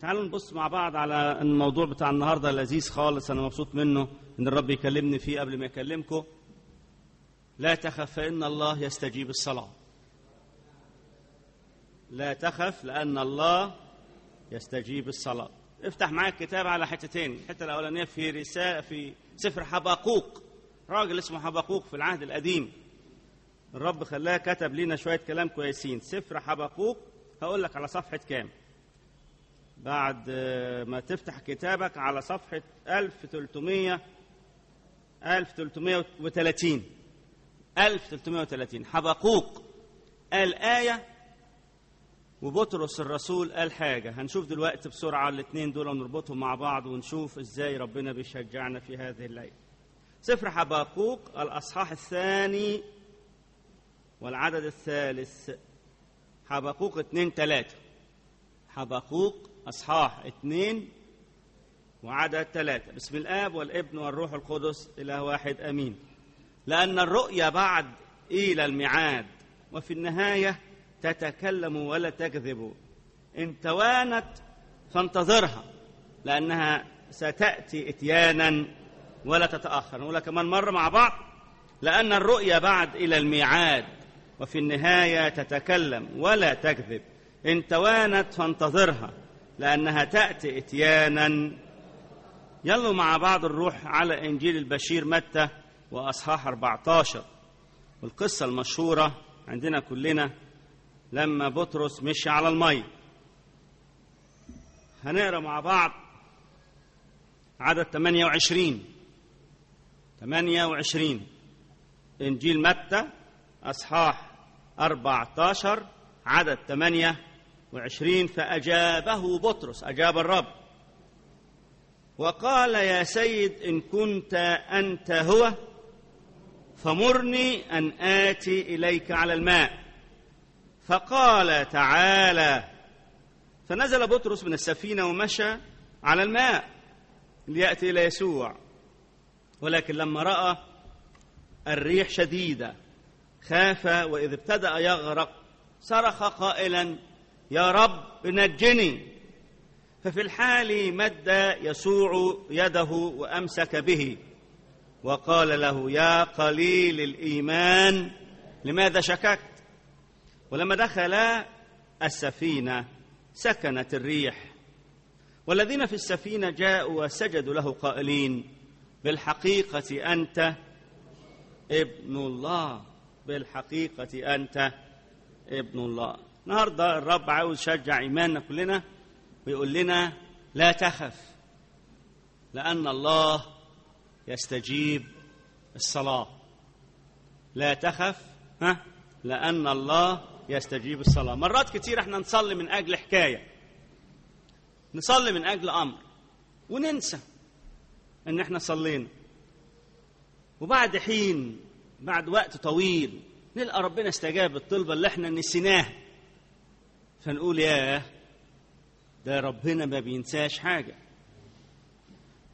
تعالوا نبص مع بعض على الموضوع بتاع النهارده لذيذ خالص أنا مبسوط منه إن الرب يكلمني فيه قبل ما يكلمكم. لا تخف فإن الله يستجيب الصلاة. لا تخف لأن الله يستجيب الصلاة. افتح معاك الكتاب على حتتين الحتة الأولانية في رساله في سفر حبقوق راجل اسمه حبقوق في العهد القديم. الرب خلاه كتب لنا شوية كلام كويسين. سفر حبقوق هقول لك على صفحة كام؟ بعد ما تفتح كتابك على صفحة 1300 1330 1330 حبقوق قال آية وبطرس الرسول قال حاجة. هنشوف دلوقتي بسرعة الاثنين دول نربطهم مع بعض ونشوف إزاي ربنا بيشجعنا في هذه الليلة. سفر حبقوق الأصحاح الثاني والعدد الثالث. حبقوق اتنين تلاتة. حبقوق أصحاح اثنين وعدد ثلاثة. بسم الآب والابن والروح القدس إله واحد أمين. لأن الرؤيا بعد إلى الميعاد وفي النهاية تتكلم ولا تكذب. إن توانت فانتظرها لأنها ستأتي إتيانا ولا تتأخر. نقولها كمان مرة مع بعض لأن الرؤيا بعد إلى الميعاد وفي النهاية تتكلم ولا تكذب. إن توانت فانتظرها لأنها تأتي إتيانا يلا مع بعض الروح على إنجيل البشير متى وأصحاح 14 والقصة المشهورة عندنا كلنا لما بطرس مشي على المية هنقرأ مع بعض عدد 28 28 إنجيل متى أصحاح 14 عدد 8 وعشرين فأجابه بطرس أجاب الرب. وقال يا سيد إن كنت أنت هو فمرني أن آتي إليك على الماء. فقال تعالى فنزل بطرس من السفينة ومشى على الماء ليأتي إلى يسوع. ولكن لما رأى الريح شديدة خاف وإذ ابتدأ يغرق صرخ قائلا يا رب نجني. ففي الحال مد يسوع يده وأمسك به وقال له يا قليل الإيمان لماذا شككت؟ ولما دخل السفينة سكنت الريح. والذين في السفينة جاءوا وسجدوا له قائلين بالحقيقة أنت ابن الله بالحقيقة أنت ابن الله. النهارده الرب عاوز يشجع إيماننا كلنا ويقول لنا لا تخف لأن الله يستجيب الصلاة. لا تخف ها؟ لأن الله يستجيب الصلاة. مرات كتير إحنا نصلي من أجل حكاية نصلي من أجل أمر وننسى إن إحنا صلينا. وبعد حين بعد وقت طويل نلقى ربنا استجاب الطلبة اللي إحنا نسيناها. فنقول ياه ده ربنا ما بينساش حاجة.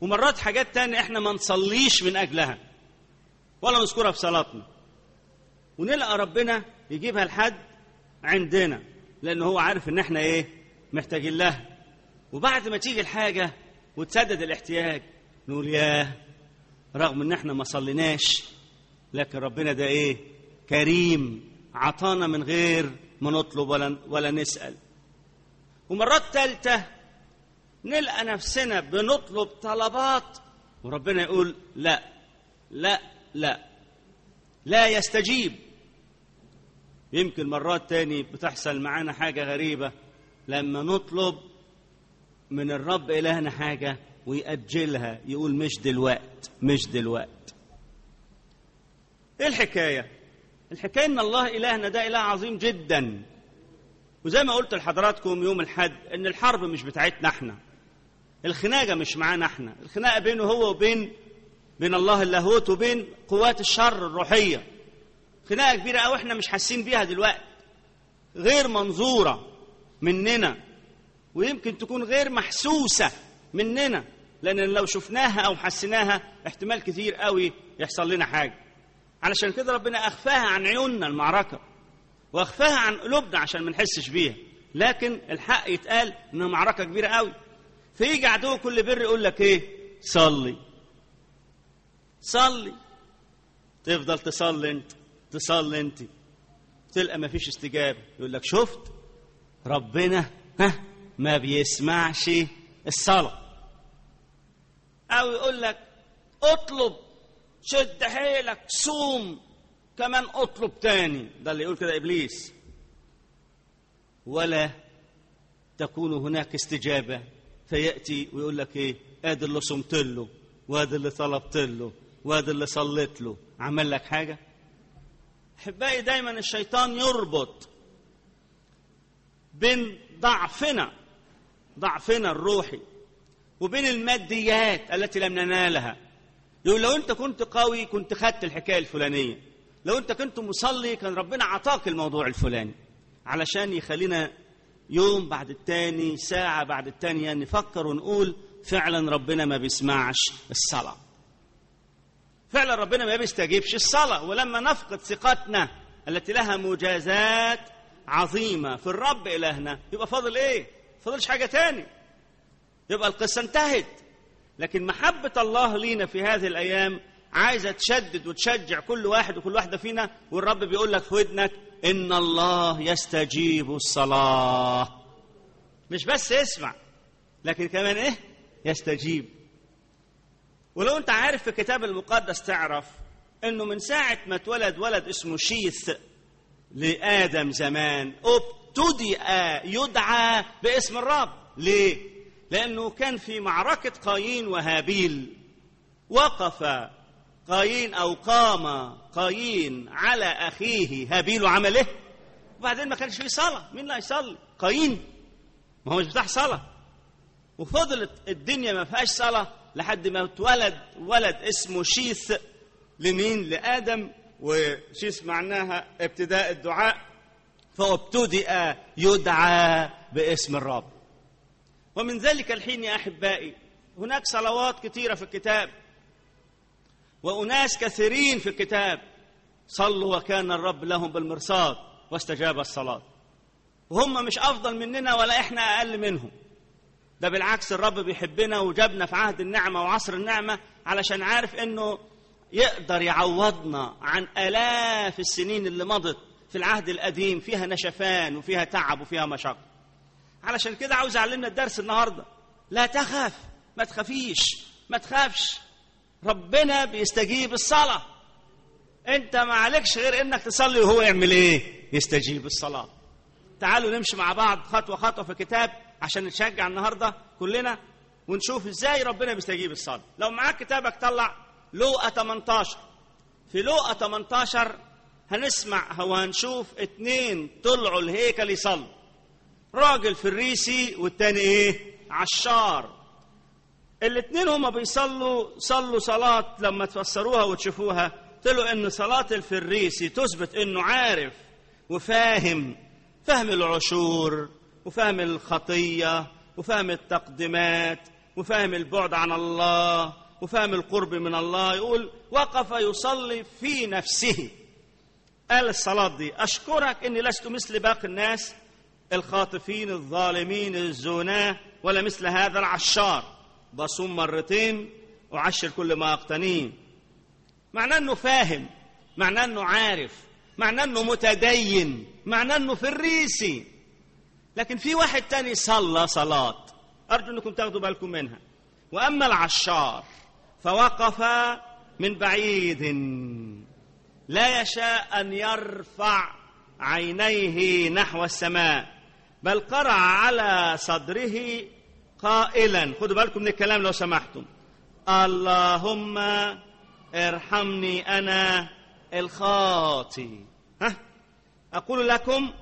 ومرات حاجات تانية إحنا ما نصليش من أجلها ولا نذكرها في صلاتنا. ونلقى ربنا يجيبها لحد عندنا لأنه هو عارف إن إحنا إيه محتاجين لها. وبعد ما تيجي الحاجة وتسدد الاحتياج نقول ياه رغم إن إحنا ما صليناش لكن ربنا ده إيه كريم عطانا من غير ما نطلب ولا ولا نسأل. ومرات تالتة نلقى نفسنا بنطلب طلبات وربنا يقول لا لا لا لا يستجيب. يمكن مرات تاني بتحصل معانا حاجة غريبة لما نطلب من الرب إلهنا حاجة ويأجلها يقول مش دلوقت مش دلوقت. إيه الحكاية؟ الحكاية إن الله إلهنا ده إله عظيم جدا. وزي ما قلت لحضراتكم يوم الحد إن الحرب مش بتاعتنا إحنا. الخناقة مش معانا إحنا. الخناقة بينه هو وبين بين الله اللاهوت وبين قوات الشر الروحية. خناقة كبيرة قوي إحنا مش حاسين بيها دلوقتي. غير منظورة مننا. ويمكن تكون غير محسوسة مننا. لأن لو شفناها أو حسيناها احتمال كتير قوي يحصل لنا حاجة. علشان كده ربنا أخفاها عن عيوننا المعركة وأخفاها عن قلوبنا عشان ما نحسش بيها لكن الحق يتقال إنها معركة كبيرة قوي. فيجي عدو كل بر يقول لك إيه؟ صلي. صلي. تفضل تصلي أنت تصلي أنت. تلقى ما فيش استجابة. يقول لك شفت؟ ربنا ها ما بيسمعش الصلاة. أو يقول لك اطلب شد حيلك صوم كمان اطلب تاني. ده اللي يقول كده إبليس. ولا تكون هناك استجابة. فيأتي ويقول لك إيه؟ أدي اللي صمت له وأدي اللي طلبت له وأدي اللي صليت له. عمل لك حاجة؟ أحبائي دايما الشيطان يربط بين ضعفنا ضعفنا الروحي وبين الماديات التي لم ننالها. يقول لو انت كنت قوي كنت خدت الحكاية الفلانية. لو انت كنت مصلي كان ربنا عطاك الموضوع الفلاني. علشان يخلينا يوم بعد التاني ساعة بعد التانية نفكر ونقول فعلا ربنا ما بيسمعش الصلاة. فعلا ربنا ما بيستجيبش الصلاة. ولما نفقد ثقتنا التي لها مجازات عظيمة في الرب إلهنا يبقى فاضل إيه؟ فاضلش حاجة تاني. يبقى القصة انتهت. لكن محبة الله لينا في هذه الأيام عايزة تشدد وتشجع كل واحد وكل واحدة فينا والرب بيقول لك في ودنك إن الله يستجيب الصلاة مش بس يسمع لكن كمان إيه؟ يستجيب ولو أنت عارف في الكتاب المقدس تعرف إنه من ساعة ما اتولد ولد اسمه شيث لآدم زمان ابتدئ يدعى باسم الرب ليه؟ لأنه كان في معركة قايين وهابيل. وقف قايين أو قام قايين على أخيه هابيل وعمل إيه؟ وبعدين ما كانش فيه صلاة. مين اللي هيصلي؟ قايين. ما هو مش بتاع صلاة. وفضلت الدنيا ما فيهاش صلاة لحد ما اتولد ولد اسمه شيث. لمين؟ لآدم. وشيث معناها ابتداء الدعاء. فهو ابتدأ يدعى باسم الرب. ومن ذلك الحين يا أحبائي هناك صلوات كثيرة في الكتاب وأناس كثيرين في الكتاب صلوا وكان الرب لهم بالمرصاد واستجاب الصلاة. وهم مش أفضل مننا ولا إحنا أقل منهم. ده بالعكس الرب بيحبنا وجابنا في عهد النعمة وعصر النعمة علشان عارف إنه يقدر يعوضنا عن آلاف السنين اللي مضت في العهد القديم فيها نشفان وفيها تعب وفيها مشقة. علشان كده عاوز اعلمنا الدرس النهارده. لا تخاف ما تخافيش ما تخافش. ربنا بيستجيب الصلاة. انت ما عليكش غير انك تصلي وهو يعمل إيه؟ يستجيب الصلاة. تعالوا نمشي مع بعض خطوة خطوة في الكتاب عشان نتشجع النهارده كلنا ونشوف إزاي ربنا بيستجيب الصلاة. لو معاك كتابك طلع لوقا 18 في لوقا 18 هنسمع هو هنشوف اتنين طلعوا الهيكل يصلوا. راجل فريسي والتاني إيه؟ عشار. الاتنين هما بيصلوا صلوا صلاة لما تفسروها وتشوفوها. طلعوا إن صلاة الفريسي تثبت إنه عارف وفاهم فهم العشور وفهم الخطية وفهم التقدمات وفهم البعد عن الله وفهم القرب من الله. يقول وقف يصلي في نفسه. قال الصلاة دي أشكرك إني لست مثل باقي الناس؟ الخاطفين الظالمين الزناة ولا مثل هذا العشار. بصوم مرتين وعشر كل ما أقتنيه معناه أنه فاهم معناه أنه عارف معناه أنه متدين معناه أنه فريسي. لكن في واحد تاني صلى صلاة. أرجو أنكم تاخدوا بالكم منها. وأما العشار فوقف من بعيد. لا يشاء أن يرفع عينيه نحو السماء. بل قرع على صدره قائلا. خدوا بالكم من الكلام لو سمحتم. اللهم ارحمني أنا الخاطي. ها؟ أقول لكم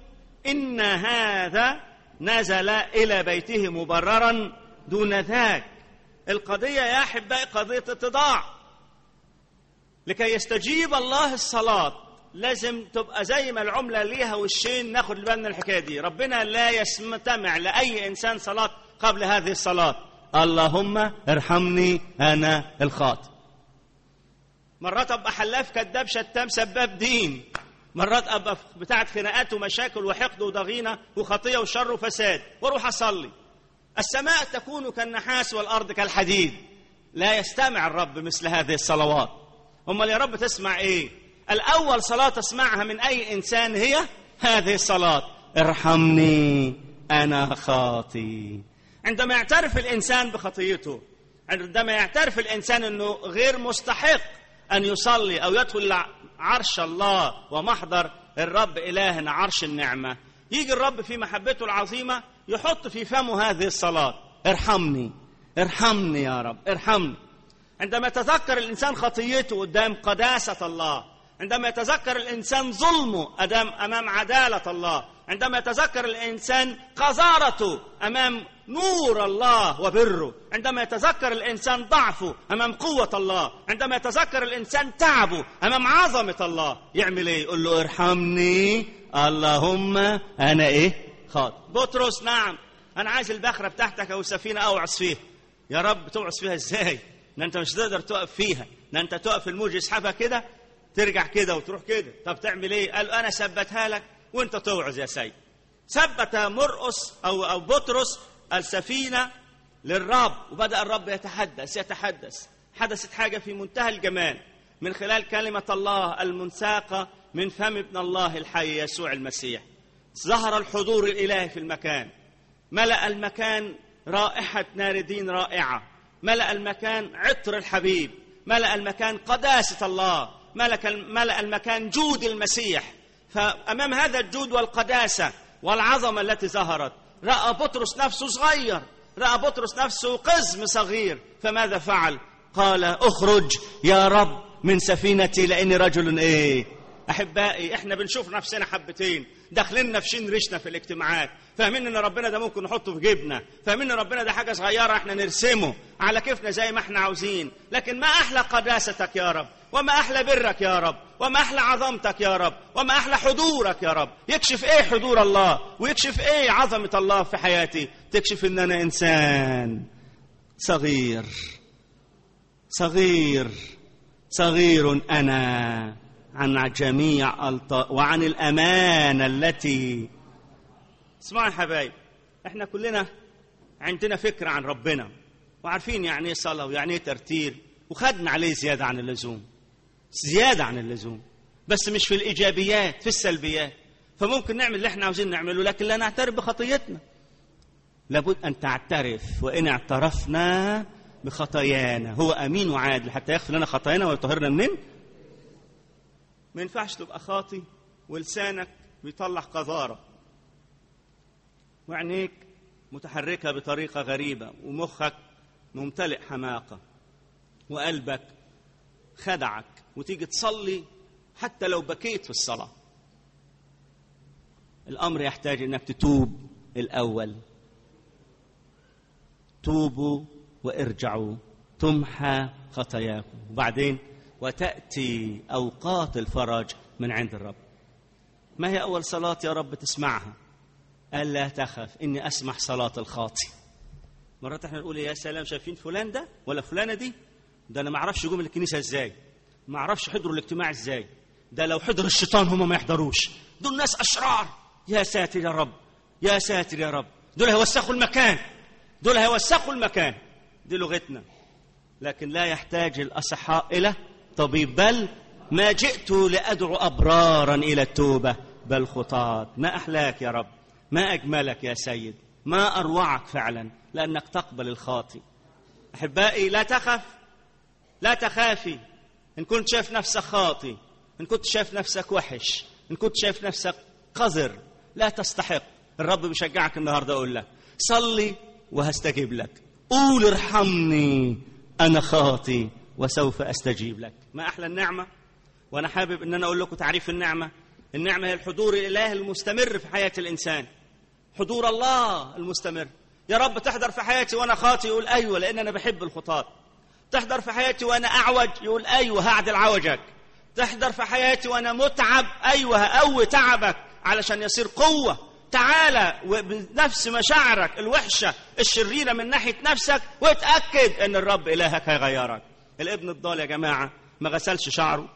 إن هذا نزل إلى بيته مبررا دون ذاك. القضية يا أحبائي قضية اتضاع. لكي يستجيب الله الصلاة. لازم تبقى زي ما العملة ليها وشين ناخد بالنا الحكاية دي. ربنا لا يستمع لأي إنسان صلاة قبل هذه الصلاة. اللهم ارحمني أنا الخاطئ. مرات أبقى حلاف كذاب شتام سباب دين. مرات أبقى بتاعت خناقات ومشاكل وحقد وضغينة وخطية وشر وفساد. وأروح أصلي. السماء تكون كالنحاس والأرض كالحديد. لا يستمع الرب مثل هذه الصلوات. أمال يا رب تسمع إيه؟ الأول صلاة تسمعها من أي إنسان هي؟ هذه الصلاة. ارحمني أنا خاطي عندما يعترف الإنسان بخطيته عندما يعترف الإنسان أنه غير مستحق أن يصلي أو يدخل عرش الله ومحضر الرب إلهنا عرش النعمة يجي الرب في محبته العظيمة يحط في فمه هذه الصلاة. ارحمني ارحمني يا رب ارحمني. عندما يتذكر الإنسان خطيته قدام قداسة الله عندما يتذكر الإنسان ظلمه أدام أمام عدالة الله عندما يتذكر الإنسان قذارته أمام نور الله وبره عندما يتذكر الإنسان ضعفه أمام قوة الله عندما يتذكر الإنسان تعبه أمام عظمة الله يعمل إيه؟ يقول له ارحمني اللهم أنا إيه؟ خاطئ بطرس نعم أنا عايز البخرة بتاعتك أو السفينة أوعص فيها. يا رب توعص فيها إزاي؟ ان أنت مش تقدر تقف فيها ان أنت تقف الموج يسحبها كده ترجع كده وتروح كده. طب تعمل إيه؟ قال أنا ثبتها لك وأنت توعظ يا سيد. ثبت مرقس أو أو بطرس السفينة للرب. وبدأ الرب يتحدث يتحدث. حدثت حاجة في منتهى الجمال. من خلال كلمة الله المنساقة من فم ابن الله الحي يسوع المسيح. ظهر الحضور الإلهي في المكان. ملأ المكان رائحة ناردين رائعة. ملأ المكان عطر الحبيب. ملأ المكان قداسة الله. ملك ملأ المكان جود المسيح. فأمام هذا الجود والقداسة والعظمة التي ظهرت رأى بطرس نفسه صغير رأى بطرس نفسه قزم صغير. فماذا فعل؟ قال أخرج يا رب من سفينتي لأني رجل إيه؟ أحبائي إحنا بنشوف نفسنا حبتين. داخلين نفشين ريشنا في الاجتماعات. فاهمين إن ربنا ده ممكن نحطه في جيبنا. فاهمين إن ربنا ده حاجة صغيرة إحنا نرسمه على كيفنا زي ما إحنا عاوزين. لكن ما أحلى قداستك يا رب وما أحلى برك يا رب وما أحلى عظمتك يا رب وما أحلى حضورك يا رب. يكشف إيه حضور الله؟ ويكشف إيه عظمة الله في حياتي؟ تكشف إن أنا إنسان صغير. صغير. صغير أنا. عن جميع. وعن الامانه التي اسمعوا يا حبايب إحنا كلنا عندنا فكره عن ربنا وعارفين يعني إيه صلاة ويعني إيه ترتيل وخدنا عليه زيادة عن اللزوم زيادة عن اللزوم بس مش في الإيجابيات في السلبيات فممكن نعمل اللي إحنا عاوزين نعمله لكن لا نعترف بخطيتنا لابد أن تعترف وإن اعترفنا بخطايانا هو أمين وعادل حتى يغفر لنا خطايانا ويطهرنا منين ما ينفعش تبقى خاطي ولسانك بيطلع قذارة. وعينيك متحركة بطريقة غريبة ومخك ممتلئ حماقة وقلبك خدعك وتيجي تصلي حتى لو بكيت في الصلاة. الأمر يحتاج إنك تتوب الأول. توبوا وارجعوا تمحى خطاياكم. وبعدين؟ وتأتي أوقات الفرج من عند الرب. ما هي أول صلاة يا رب تسمعها؟ قال لا تخف إني اسمع صلاة الخاطي. مرات إحنا نقول يا سلام شايفين فلان ده ولا فلانة دي؟ ده أنا ما أعرفش جم الكنيسة إزاي. ما أعرفش حضروا الاجتماع إزاي. ده لو حضر الشيطان هم ما يحضروش. دول ناس أشرار. يا ساتر يا رب يا ساتر يا رب. دول هيوسخوا المكان. دول هيوسخوا المكان. دي لغتنا. لكن لا يحتاج الأصحاء إلى طبيب بل ما جئت لأدعو أبرارا إلى التوبة. بل خطاة ما أحلاك يا رب؟ ما أجملك يا سيد؟ ما أروعك فعلا؟ لأنك تقبل الخاطي. أحبائي لا تخف. لا تخافي. إن كنت شايف نفسك خاطي إن كنت شايف نفسك وحش إن كنت شايف نفسك قذر لا تستحق. الرب بيشجعك النهارده أقول لك صلي وهستجيب لك. قول ارحمني أنا خاطي. وسوف أستجيب لك. ما أحلى النعمة؟ وأنا حابب إن أنا أقول لكم تعريف النعمة. النعمة هي الحضور الالهي المستمر في حياة الإنسان. حضور الله المستمر. يا رب تحضر في حياتي وأنا خاطي يقول أيوه لأن أنا بحب الخطاة تحضر في حياتي وأنا أعوج يقول أيوه هعدل عوجك. تحضر في حياتي وأنا متعب. أيوه هقوي تعبك علشان يصير قوة. تعالى بنفس مشاعرك الوحشة الشريرة من ناحية نفسك واتاكد إن الرب إلهك هيغيرك. الابن الضال يا جماعة ما غسلش شعره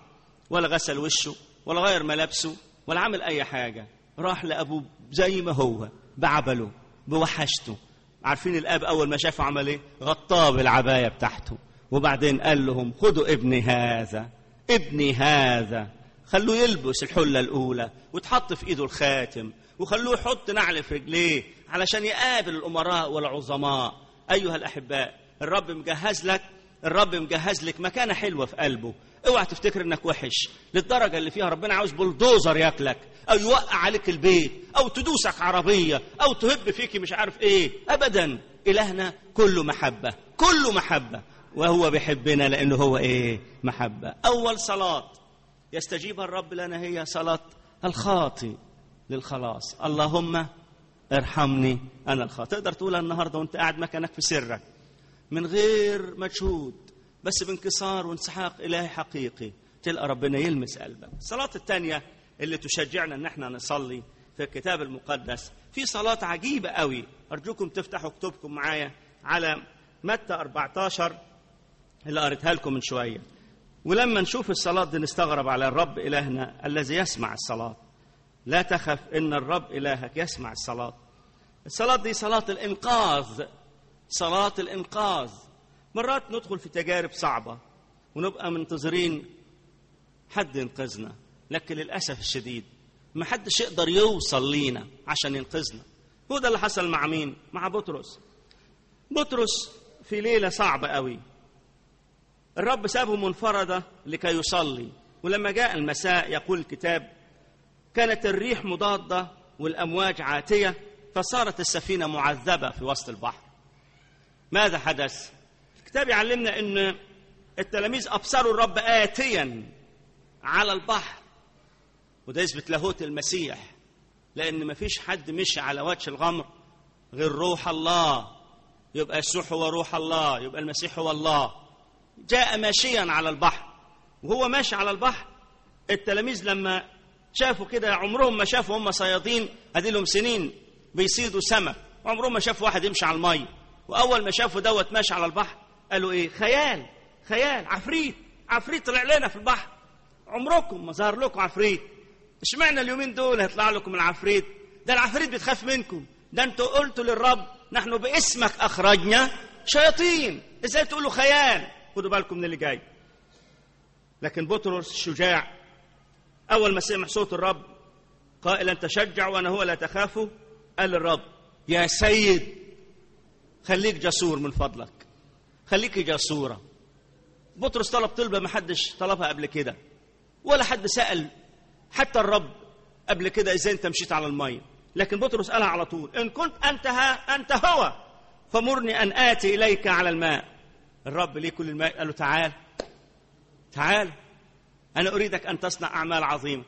ولا غسل وشه ولا غير ملابسه ولا عمل أي حاجة. راح لأبوه زي ما هو بعبله بوحشته. عارفين الأب أول ما شافه عمل إيه؟ غطاه بالعباية بتاعته. وبعدين قال لهم خدوا ابني هذا ابني هذا. خلوه يلبس الحلة الأولى وتحط في إيده الخاتم وخلوه يحط نعل في رجليه علشان يقابل الأمراء والعظماء. أيها الأحباء الرب مجهز لك الرب مجهز لك مكانة حلوة في قلبه. اوعى تفتكر انك وحش للدرجة اللي فيها ربنا عاوز بلدوزر ياكلك أو يوقع عليك البيت أو تدوسك عربية أو تهب فيك مش عارف إيه. ابدا. إلهنا كله محبة كله محبة. وهو بيحبنا لأنه هو إيه؟ محبة. أول صلاة. يستجيبها الرب لنا هي صلاة الخاطي للخلاص. اللهم ارحمني أنا الخاطئ. تقدر تقولها النهارده وأنت قاعد مكانك في سرك. من غير مجهود بس بانكسار وانسحاق إلهي حقيقي. تلقى ربنا يلمس قلبك. الصلاة الثانية اللي تشجعنا إن إحنا نصلي في الكتاب المقدس في صلاة عجيبة قوي. أرجوكم تفتحوا كتبكم معايا على متى 14 اللي قريتها لكم من شوية. ولما نشوف الصلاة دي نستغرب على الرب إلهنا الذي يسمع الصلاة. لا تخف إن الرب إلهك يسمع الصلاة. الصلاة دي صلاة الإنقاذ. صلاة الإنقاذ. مرات ندخل في تجارب صعبة ونبقى منتظرين حد ينقذنا لكن للأسف الشديد ما حدش يقدر يوصل لينا عشان ينقذنا. هو ده اللي حصل مع مين؟ مع بطرس. بطرس في ليلة صعبة قوي. الرب سابه منفردة لكي يصلي ولما جاء المساء يقول الكتاب كانت الريح مضادة والأمواج عاتية فصارت السفينة معذبة في وسط البحر. ماذا حدث؟ الكتاب يعلمنا إن التلاميذ أبصروا الرب اتيا على البحر. وده يثبت لاهوت المسيح. لأن ما فيش حد مشي على وجه الغمر غير روح الله. يبقى يسوع هو روح الله يبقى المسيح هو الله. جاء ماشيا على البحر. وهو ماشي على البحر التلاميذ لما شافوا كده عمرهم ما شافوا هم صيادين ادي لهم سنين بيصيدوا سمك. عمرهم ما شافوا واحد يمشي على المية. وأول ما شافوا دوت ماشي على البحر قالوا إيه؟ خيال خيال عفريت عفريت طلع لنا في البحر. عمركم ما ظهر لكم عفريت. اشمعنى اليومين دول هيطلع لكم العفريت؟ ده العفريت بتخاف منكم. ده أنتوا قلتوا للرب نحن باسمك أخرجنا شياطين. إزاي تقولوا خيال؟ خدوا بالكم من اللي جاي. لكن بطرس شجاع. أول ما سمع صوت الرب قائلا تشجع وأنا هو لا تخافوا؟ قال للرب يا سيد خليك جسور من فضلك. خليك جسورة. بطرس طلب طلبة ما حدش طلبها قبل كده. ولا حد سأل حتى الرب قبل كده إزاي أنت مشيت على المية. لكن بطرس قالها على طول إن كنت أنت ها أنت هو فمرني أن آتي إليك على الماء. الرب ليه كل الماء؟ قال له تعال تعال أنا أريدك أن تصنع أعمال عظيمة.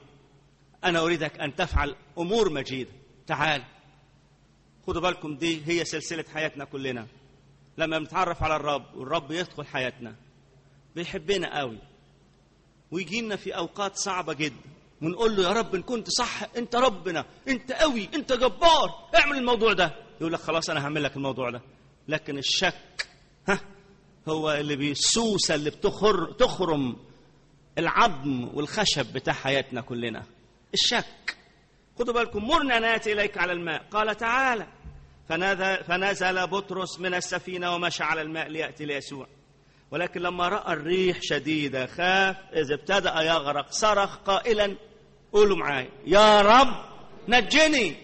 أنا أريدك أن تفعل أمور مجيدة. تعال. خدوا بالكم دي هي سلسلة حياتنا كلنا. لما بنتعرف على الرب والرب يدخل حياتنا. بيحبنا قوي. ويجي لنا في أوقات صعبة جدا. ونقول له يا رب إن كنت صح أنت ربنا أنت قوي أنت جبار اعمل الموضوع ده. يقول لك خلاص أنا هعمل لك الموضوع ده. لكن الشك ها هو اللي بيسوسه اللي بتخر تخرم العظم والخشب بتاع حياتنا كلنا. الشك. خدوا بالكم مرنا ناتي إليك على الماء. قال تعالى فنزل بطرس من السفينة ومشى على الماء ليأتي ليسوع. ولكن لما رأى الريح شديدة خاف إذ ابتدأ يغرق صرخ قائلا قولوا معايا يا رب نجني.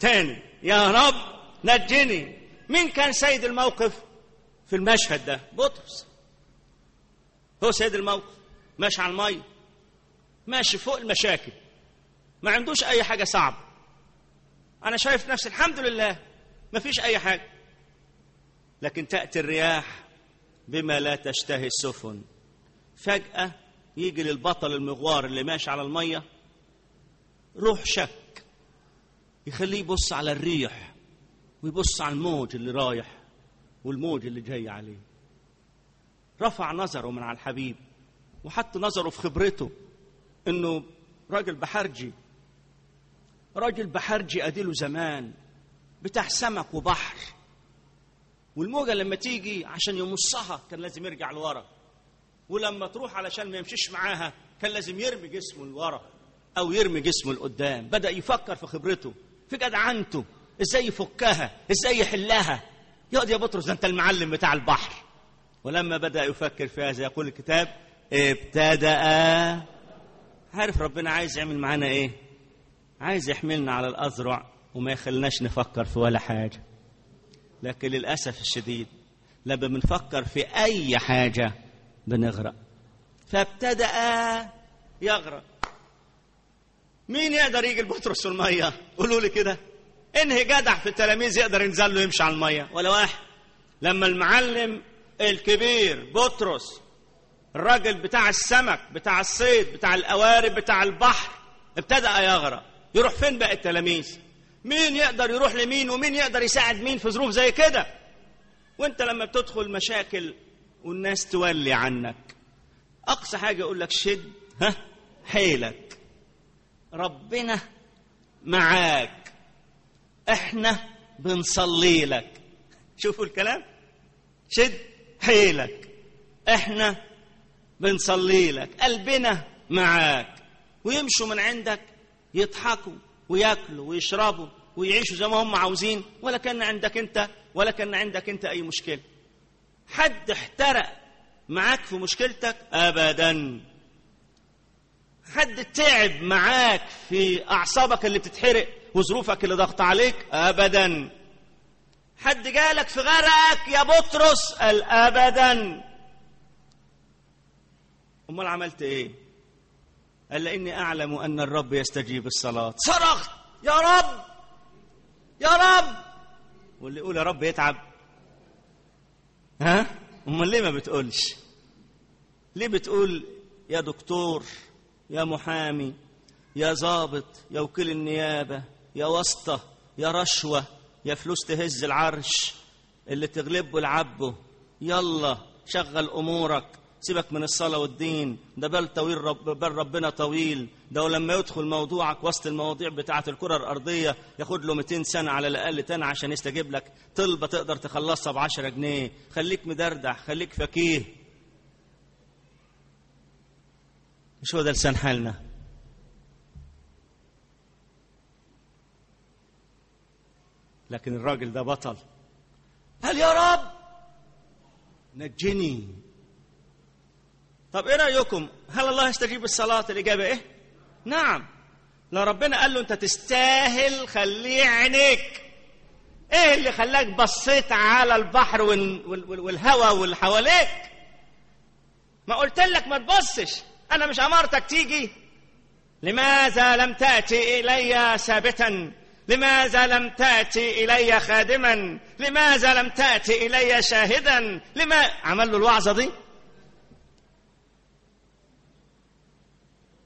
تاني يا رب نجني. مين كان سيد الموقف في المشهد ده؟ بطرس. هو سيد الموقف ماشي على الميه ماشي فوق المشاكل ما عندوش أي حاجة صعبة. أنا شايف نفسي الحمد لله. ما فيش أي حاجة. لكن تأتي الرياح بما لا تشتهي السفن. فجأة يجي للبطل المغوار اللي ماشي على المية. روح شك. يخليه يبص على الريح ويبص على الموج اللي رايح والموج اللي جاي عليه. رفع نظره من على الحبيب وحط نظره في خبرته إنه راجل بحرجي. راجل بحرجي أديله زمان بتاع سمك وبحر. والموجة لما تيجي عشان يمصها كان لازم يرجع لورا. ولما تروح علشان ما يمشيش معاها كان لازم يرمي جسمه لورا أو يرمي جسمه لقدام. بدأ يفكر في خبرته في جدعنته. إزاي يفكها؟ إزاي يحلها؟ يقعد يا بطرس ده أنت المعلم بتاع البحر. ولما بدأ يفكر في هذا يقول الكتاب ابتدأ. عارف ربنا عايز يعمل معانا إيه؟ عايز يحملنا على الأذرع وما يخلناش نفكر في ولا حاجة. لكن للأسف الشديد لما بنفكر في أي حاجة بنغرق. فابتدأ يغرق. مين يقدر يجي لبطرس في الميه قولوا لي كده. انهي جدع في التلاميذ يقدر ينزل له يمشي على المية. ولا واحد. لما المعلم الكبير بطرس الراجل بتاع السمك بتاع الصيد بتاع القوارب بتاع البحر ابتدأ يغرق. يروح فين بقى التلاميذ؟ مين يقدر يروح لمين ومين يقدر يساعد مين في ظروف زي كده؟ وانت لما بتدخل مشاكل والناس تولي عنك. أقصى حاجة يقول لك شد ها حيلك. ربنا معاك. إحنا بنصلي لك. شوفوا الكلام. شد حيلك. إحنا بنصلي لك. قلبنا معاك. ويمشوا من عندك يضحكوا وياكلوا ويشربوا ويعيشوا زي ما هم عاوزين ولا كأن عندك أنت ولا كأن عندك أنت أي مشكلة. حد احترق معاك في مشكلتك ابدا. حد تعب معاك في أعصابك اللي بتتحرق وظروفك اللي ضغط عليك ابدا. حد جالك في غرقك يا بطرس قال ابدا أمال عملت إيه؟ قال لاني أعلم أن الرب يستجيب الصلاة. صرخت يا رب. يا رب. واللي يقول يا رب يتعب. ها؟ أمال ليه ما بتقولش؟ ليه بتقول يا دكتور يا محامي يا ضابط يا وكيل النيابة يا واسطة يا رشوة يا فلوس تهز العرش اللي تغلبه العبه يلا شغل أمورك. سيبك من الصلاة والدين ده بال طويل رب بال ربنا طويل. ده لما يدخل موضوعك وسط المواضيع بتاعة الكرة الأرضية ياخد له 200 سنة على الأقل تاني عشان يستجيب لك. طلبة تقدر تخلصها ب 10 جنيه. خليك مدردح خليك فكيه مش هو ده لسان حالنا؟ لكن الراجل ده بطل. قال يا رب؟ نجني. طب إيه رأيكم؟ هل الله يستجيب الصلاه الإجابة إيه؟ نعم. لو ربنا قال له أنت تستاهل خليه عينيك. إيه اللي خلاك بصيت على البحر وال... وال... والهواء واللي حواليك ما قلت لك ما تبصش. أنا مش امرتك تيجي. لماذا لم تأتي إلي ثابتا؟ لماذا لم تأتي إلي خادما؟ لماذا لم تأتي إلي شاهدا؟ لما عمل له الوعظة دي؟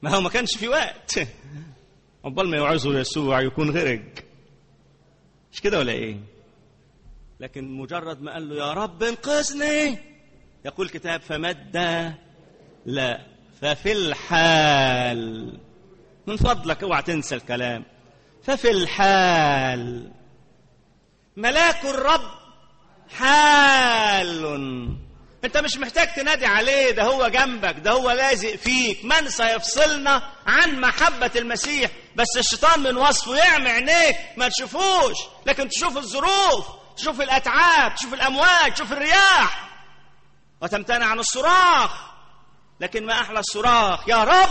ما هو ما كانش في وقت. عقبال ما يوعظه يسوع يكون غرق مش كده ولا إيه؟ لكن مجرد ما قال له يا رب انقذني يقول الكتاب فمد لا ففي الحال. من فضلك اوعى تنسى الكلام. ففي الحال. ملاك الرب حال. انت مش محتاج تنادي عليه ده هو جنبك ده هو لازق فيك. من سيفصلنا عن محبة المسيح؟ بس الشيطان من وصفه يعمي عينيك ما تشوفوش. لكن تشوف الظروف تشوف الأتعاب تشوف الأمواج تشوف الرياح. وتمتنع عن الصراخ. لكن ما أحلى الصراخ؟ يا رب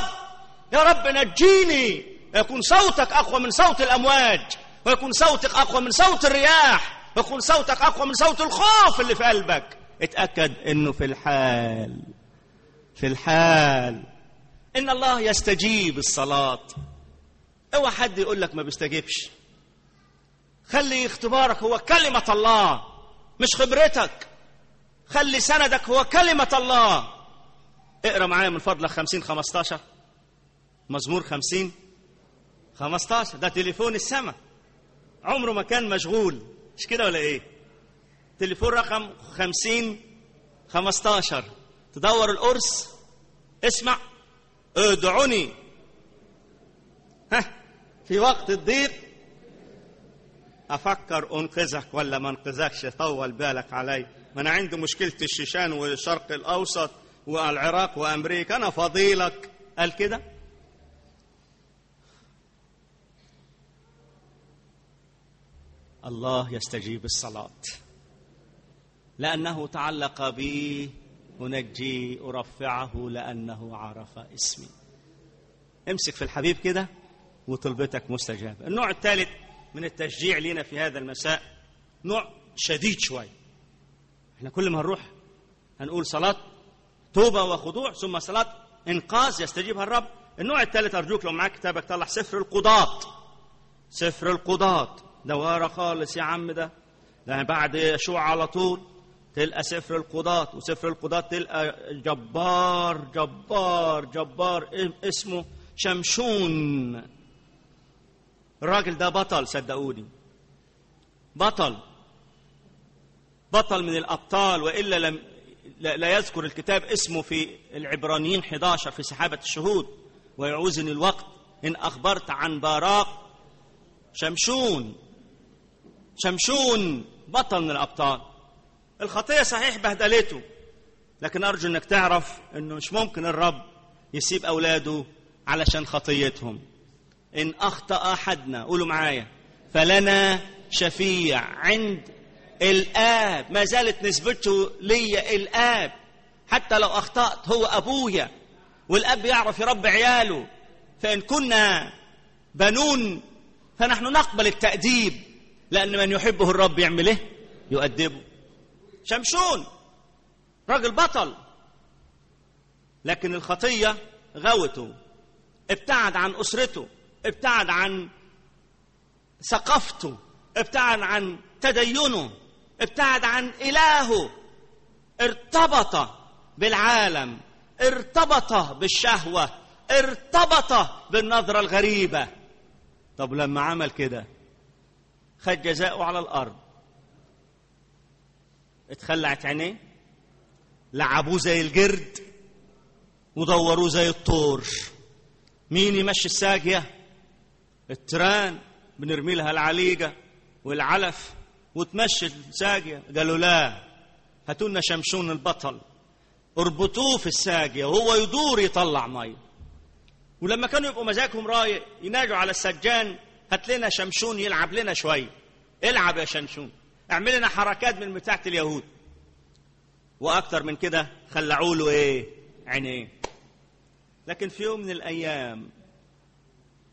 يا رب نجيني. يكون صوتك أقوى من صوت الأمواج. ويكون صوتك أقوى من صوت الرياح. ويكون صوتك أقوى من صوت الخوف اللي في قلبك. اتأكد إنه في الحال في الحال. إن الله يستجيب الصلاة. اوعى حد يقول لك ما بيستجيبش. خلي اختبارك هو كلمة الله مش خبرتك. خلي سندك هو كلمة الله. اقرأ معايا من فضلك خمسين خمستاشر. مزمور خمسين خمستاشر. ده تليفون السماء عمره ما كان مشغول. مش كده ولا إيه؟ تليفون رقم خمسين خمستاشر. تدور القرص اسمع ادعوني. ها في وقت الضيق. أفكر أنقذك ولا ما أنقذكش؟ طول بالك علي. ما أنا عندي مشكلة الشيشان والشرق الأوسط والعراق وأمريكا. أنا فضيلك. قال كده؟ الله يستجيب الصلاة. لأنه تعلق بي أنجي أرفعه لأنه عرف اسمي. امسك في الحبيب كده وطلبتك مستجابة. النوع الثالث من التشجيع لنا في هذا المساء نوع شديد شوي. إحنا كل ما نروح هنقول صلاة توبة وخضوع ثم صلاة إنقاذ يستجيبها الرب. النوع الثالث أرجوك لو معاك كتابك طلع سفر القضاة. سفر القضاة. ده ورا خالص يا عم ده. ده بعد يشوع على طول. تلقى سفر القضاة وسفر القضاة تلقى جبار جبار جبار اسمه شمشون. الراجل ده بطل صدقوني. بطل. بطل من الأبطال وإلا لم لا يذكر الكتاب اسمه في العبرانيين 11 في سحابة الشهود ويعوزني الوقت. إن أخبرت عن باراق شمشون. شمشون بطل من الأبطال. الخطية صحيح بهدلته لكن أرجو أنك تعرف أنه مش ممكن الرب يسيب أولاده علشان خطيتهم. إن أخطأ أحدنا قولوا معايا فلنا شفيع عند الآب. ما زالت نسبته لي الآب. حتى لو أخطأت هو أبويا والأب يعرف يربي عياله. فإن كنا بنون فنحن نقبل التأديب لأن من يحبه الرب يعمل إيه؟ يؤدبه. شمشون. راجل بطل. لكن الخطية غوته ابتعد عن أسرته. ابتعد عن ثقافته. ابتعد عن تدينه. ابتعد عن إلهه. ارتبط بالعالم. ارتبط بالشهوة. ارتبط بالنظرة الغريبة. طب لما عمل كده خد جزاؤه على الأرض. اتخلعت عينيه لعبوه زي الجرد ودوروه زي الطور. مين يمشي الساقية؟ التران بنرمي لها العليقة والعلف وتمشي الساقية. قالوا لا هاتوا لنا شمشون البطل اربطوه في الساقية وهو يدور يطلع مية ولما كانوا يبقوا مزاجهم رايق يناجوا على السجان هات لنا شمشون يلعب لنا شوية العب يا شمشون. اعمل لنا حركات من بتاعة اليهود. وأكتر من كده خلعوا له إيه؟ عينيه. لكن في يوم من الأيام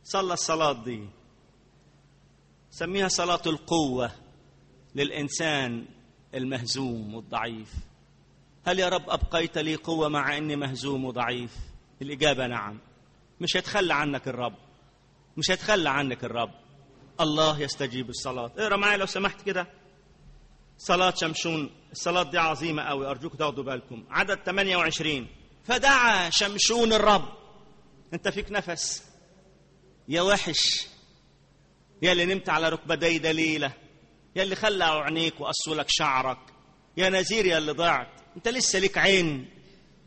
صلى الصلاة دي. سميها صلاة القوة للإنسان المهزوم والضعيف. هل يا رب أبقيت لي قوة مع إني مهزوم وضعيف؟ الإجابة نعم. مش هيتخلى عنك الرب. مش هيتخلى عنك الرب. الله يستجيب الصلاة. اقرأ معايا لو سمحت كده. صلاة شمشون الصلاة دي عظيمة قوي أرجوك تاخدوا بالكم. عدد 28 فدعا شمشون الرب. أنت فيك نفس. يا وحش. يا اللي نمت على ركبتي دليلة. يا اللي خلعوا عينيك وقصوا لك شعرك. يا نزير يا اللي ضعت أنت لسه ليك عين.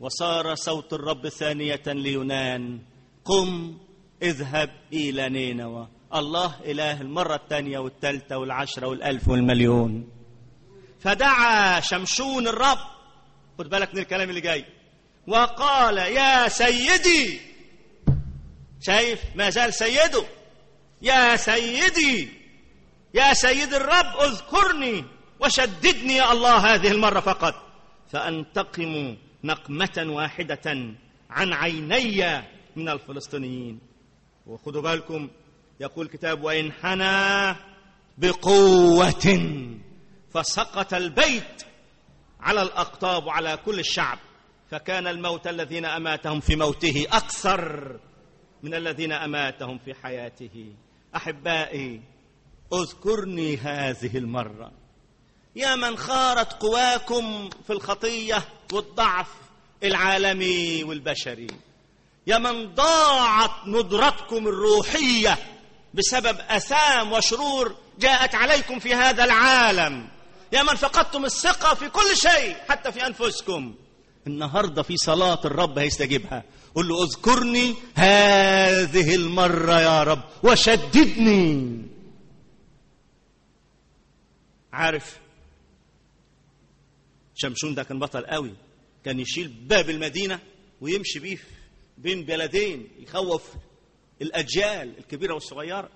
وصار صوت الرب ثانية ليونان قم اذهب إلى نينوى. الله إله المرة الثانية والثالثة والعشرة والألف والمليون. فدعا شمشون الرب. خد بالك من الكلام اللي جاي. وقال يا سيدي. شايف؟ ما زال سيده. يا سيدي. يا سيد الرب اذكرني وشددني يا الله هذه المرة فقط. فأنتقم نقمة واحدة عن عيني من الفلسطينيين. وخدوا بالكم يقول كتاب وإن حنى بقوة. فسقط البيت على الأقطاب وعلى كل الشعب. فكان الموت الذين أماتهم في موته أكثر من الذين أماتهم في حياته. أحبائي اذكرني هذه المرة. يا من خارت قواكم في الخطية والضعف العالمي والبشري. يا من ضاعت ندرتكم الروحية بسبب أثام وشرور جاءت عليكم في هذا العالم. يا من فقدتم الثقة في كل شيء حتى في أنفسكم. النهاردة في صلاة الرب هيستجيبها. قل له اذكرني هذه المرة يا رب وشددني. عارف شمشون ده كان بطل قوي. كان يشيل باب المدينة ويمشي بيه بين بلدين يخوف الأجيال الكبيرة والصغيرة.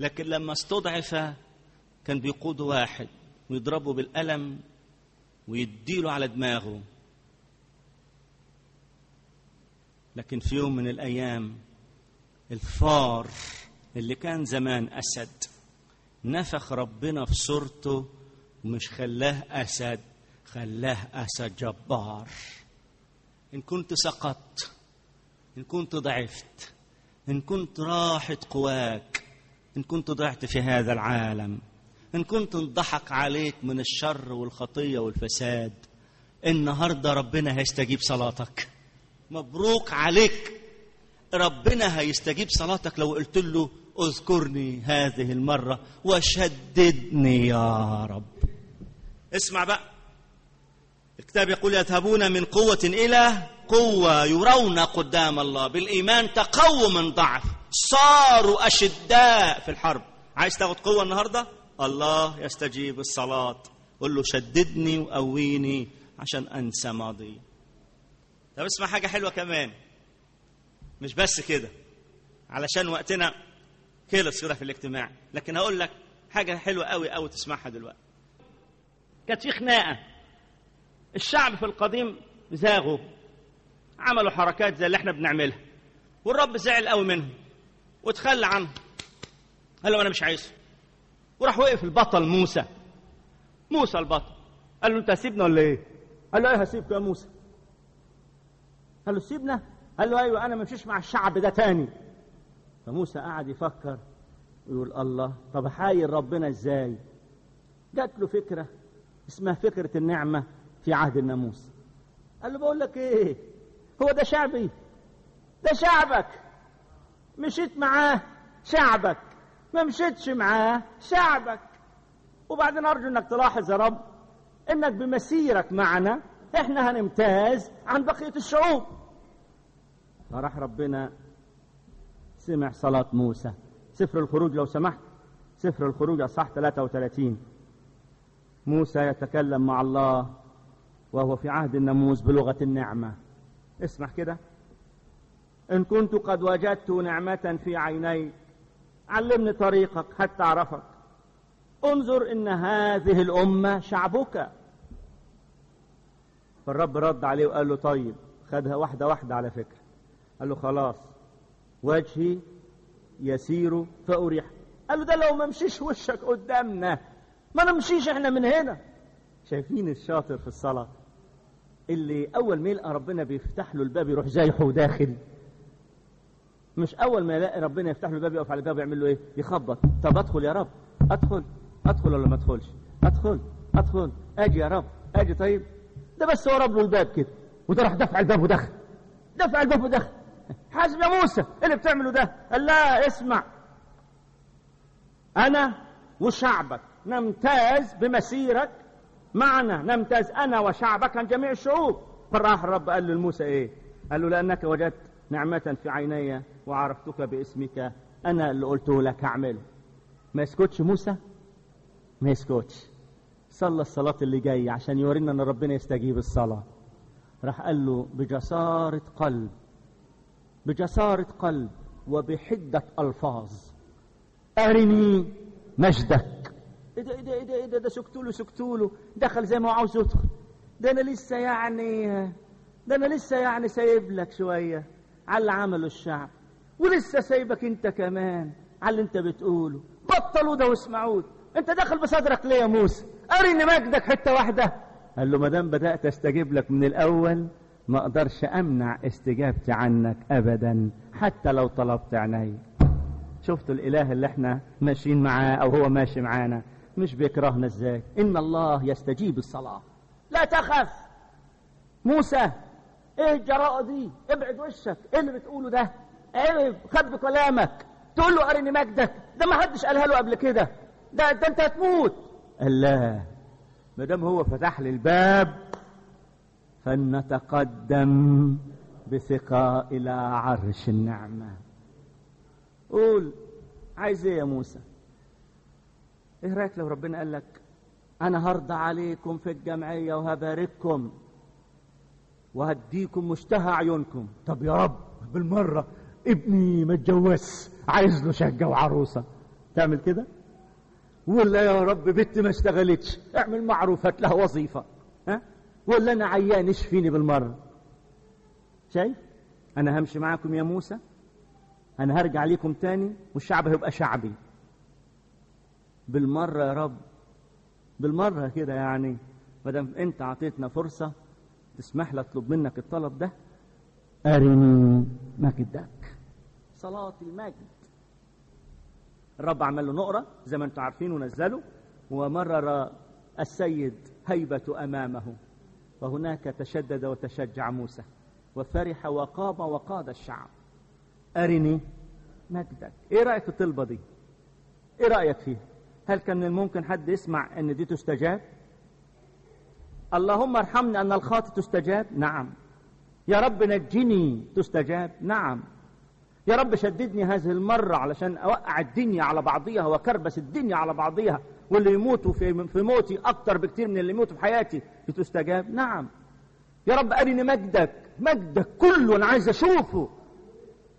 لكن لما استضعف كان بيقود واحد. ويضربه بالقلم ويديله على دماغه. لكن في يوم من الأيام الفار اللي كان زمان أسد نفخ ربنا في صورته ومش خلاه أسد خلاه أسد جبار. إن كنت سقطت إن كنت ضعفت إن كنت راحت قواك إن كنت ضعت في هذا العالم. إن كنت انضحك عليك من الشر والخطية والفساد النهاردة ربنا هيستجيب صلاتك. مبروك عليك. ربنا هيستجيب صلاتك لو قلت له اذكرني هذه المرة وشددني يا رب. اسمع بقى. الكتاب يقول يذهبون من قوة إلى قوة يرون قدام الله. بالإيمان تقووا من ضعف. صاروا أشداء في الحرب. عايز تاخد قوة النهاردة؟ الله يستجيب الصلاة. قل له شددني وقويني عشان أنسى ماضي. طب اسمع حاجة حلوة كمان. مش بس كده. علشان وقتنا خلص كده في الاجتماع. لكن هقول لك حاجة حلوة قوي قوي تسمعها دلوقتي. كانت في خناقة. الشعب في القديم زاغوا. عملوا حركات زي اللي إحنا بنعملها. والرب زعل قوي منهم. وتخلى عنهم. قال له أنا مش عايزه وراح وقف البطل موسى. موسى البطل. قال له أنت هسيبنا ولا إيه؟ قال له إيه هسيبك يا موسى. قال له سيبنا؟ قال له أيوه أنا ما امشيش مع الشعب ده تاني. فموسى قعد يفكر ويقول الله طب حاير ربنا إزاي؟ جات له فكرة اسمها فكرة النعمة في عهد الناموس قال له بقول لك إيه؟ هو ده شعبي؟ ده شعبك؟ مشيت معاه شعبك؟ ما مشيتش معاه. شعبك. وبعدين أرجو إنك تلاحظ يا رب إنك بمسيرك معنا. إحنا هنمتاز عن بقية الشعوب. فراح ربنا. سمع صلاة موسى. سفر الخروج لو سمحت. سفر الخروج أصح 33 موسى يتكلم مع الله وهو في عهد الناموس بلغة النعمة. اسمع كده. إن كنت قد وجدت نعمة في عينيك علمني طريقك حتى أعرفك انظر إن هذه الأمة شعبك. فالرب رد عليه وقال له طيب خدها واحدة واحدة على فكرة. قال له خلاص وجهي يسير فأريح. قال له ده لو ما مشيش وشك قدامنا ما نمشيش إحنا من هنا. شايفين الشاطر في الصلاة اللي أول ما يلقى ربنا بيفتح له الباب يروح زايحه وداخل مش أول ما يلاقي ربنا يفتح له الباب يقف على الباب يعمل له إيه؟ يخبط. طب أدخل يا رب. أدخل. أدخل ولا ما أدخلش؟ أدخل. أدخل. أجي يا رب. أجي. طيب. ده بس هو رب له الباب كده. وده راح دفع الباب ودخل. دفع الباب ودخل. حاسب يا موسى. إيه اللي بتعمله ده؟ قال لا اسمع. أنا وشعبك. نمتاز بمسيرك. معنا. نمتاز أنا وشعبك عن جميع الشعوب. فراح الرب قال لموسى إيه؟ قال له لأنك وجدت نعمة في عيني وعرفتك باسمك. أنا اللي قلته لك اعمله ما يسكتش موسى؟ ما يسكتش. صلى الصلاة اللي جاي عشان يورينا إن ربنا يستجيب الصلاة. راح قال له بجسارة قلب. بجسارة قلب وبحدة ألفاظ. أرني مجدك. إيه ده إيه ده إيه ده إيه ده, ده سكتوله سكتوله. دخل زي ما هو عاوز يدخل. ده أنا لسه يعني ده أنا لسه يعني سايب لك شوية. على اللي عمله الشعب. ولسه سايبك أنت كمان على اللي أنت بتقوله. بطلوا ده واسمعوه. أنت داخل بصدرك ليه يا موسى؟ أرني مجدك حتة واحدة. قال له ما دام بدأت أستجيب لك من الأول ما أقدرش أمنع استجابتي عنك ابدا حتى لو طلبت عيني. شفتوا الإله اللي إحنا ماشيين معاه أو هو ماشي معانا؟ مش بيكرهنا إزاي؟ إن الله يستجيب الصلاة. لا تخف. موسى إيه الجراءة دي؟ ابعد وشك. إيه اللي بتقوله ده؟ عرف خد بكلامك تقول له أرني مجدك. ده ما حدش قالها له قبل كده. ده ده انت هتموت. قال لا ما دام هو فتح لي الباب فلنتقدم بثقة إلى عرش النعمة. قول عايز إيه يا موسى؟ إيه رأيك لو ربنا قال لك أنا هرضى عليكم في الجمعية وهبارككم؟ وهديكم مشتهى عيونكم. طب يا رب بالمرة ابني ما اتجوزش عايز له شقة وعروسة. تعمل كده؟ ولا يا رب بنتي ما اشتغلتش اعمل معروف هات لها وظيفة. ها؟ ولا أنا عيان اشفيني بالمرة. شايف؟ أنا همشي معاكم يا موسى. أنا هرجع ليكم تاني والشعب هيبقى شعبي. بالمرة يا رب. بالمرة كده يعني ما دام أنت عطيتنا فرصة تسمح لي اطلب منك الطلب ده؟ أرني مجدك صلاة المجد. الرب عمل له نقرة زي ما أنتم عارفين ونزله. ومرر السيد هيبة أمامه. وهناك تشدد وتشجع موسى. وفرح وقام وقاد الشعب. أرني مجدك. إيه رأيك في الطلبة دي؟ إيه رأيك فيها؟ هل كان من الممكن حد يسمع أن دي تستجاب؟ اللهم ارحمني أن الخاطئ تستجاب. نعم. يا رب نجني تستجاب. نعم. يا رب شددني هذه المرة علشان أوقع الدنيا على بعضيها وكربس الدنيا على بعضيها واللي يموتوا في, في موتي أكتر بكتير من اللي يموتوا في حياتي بتستجاب. نعم. يا رب أرني مجدك مجدك كله أنا عايز أشوفه.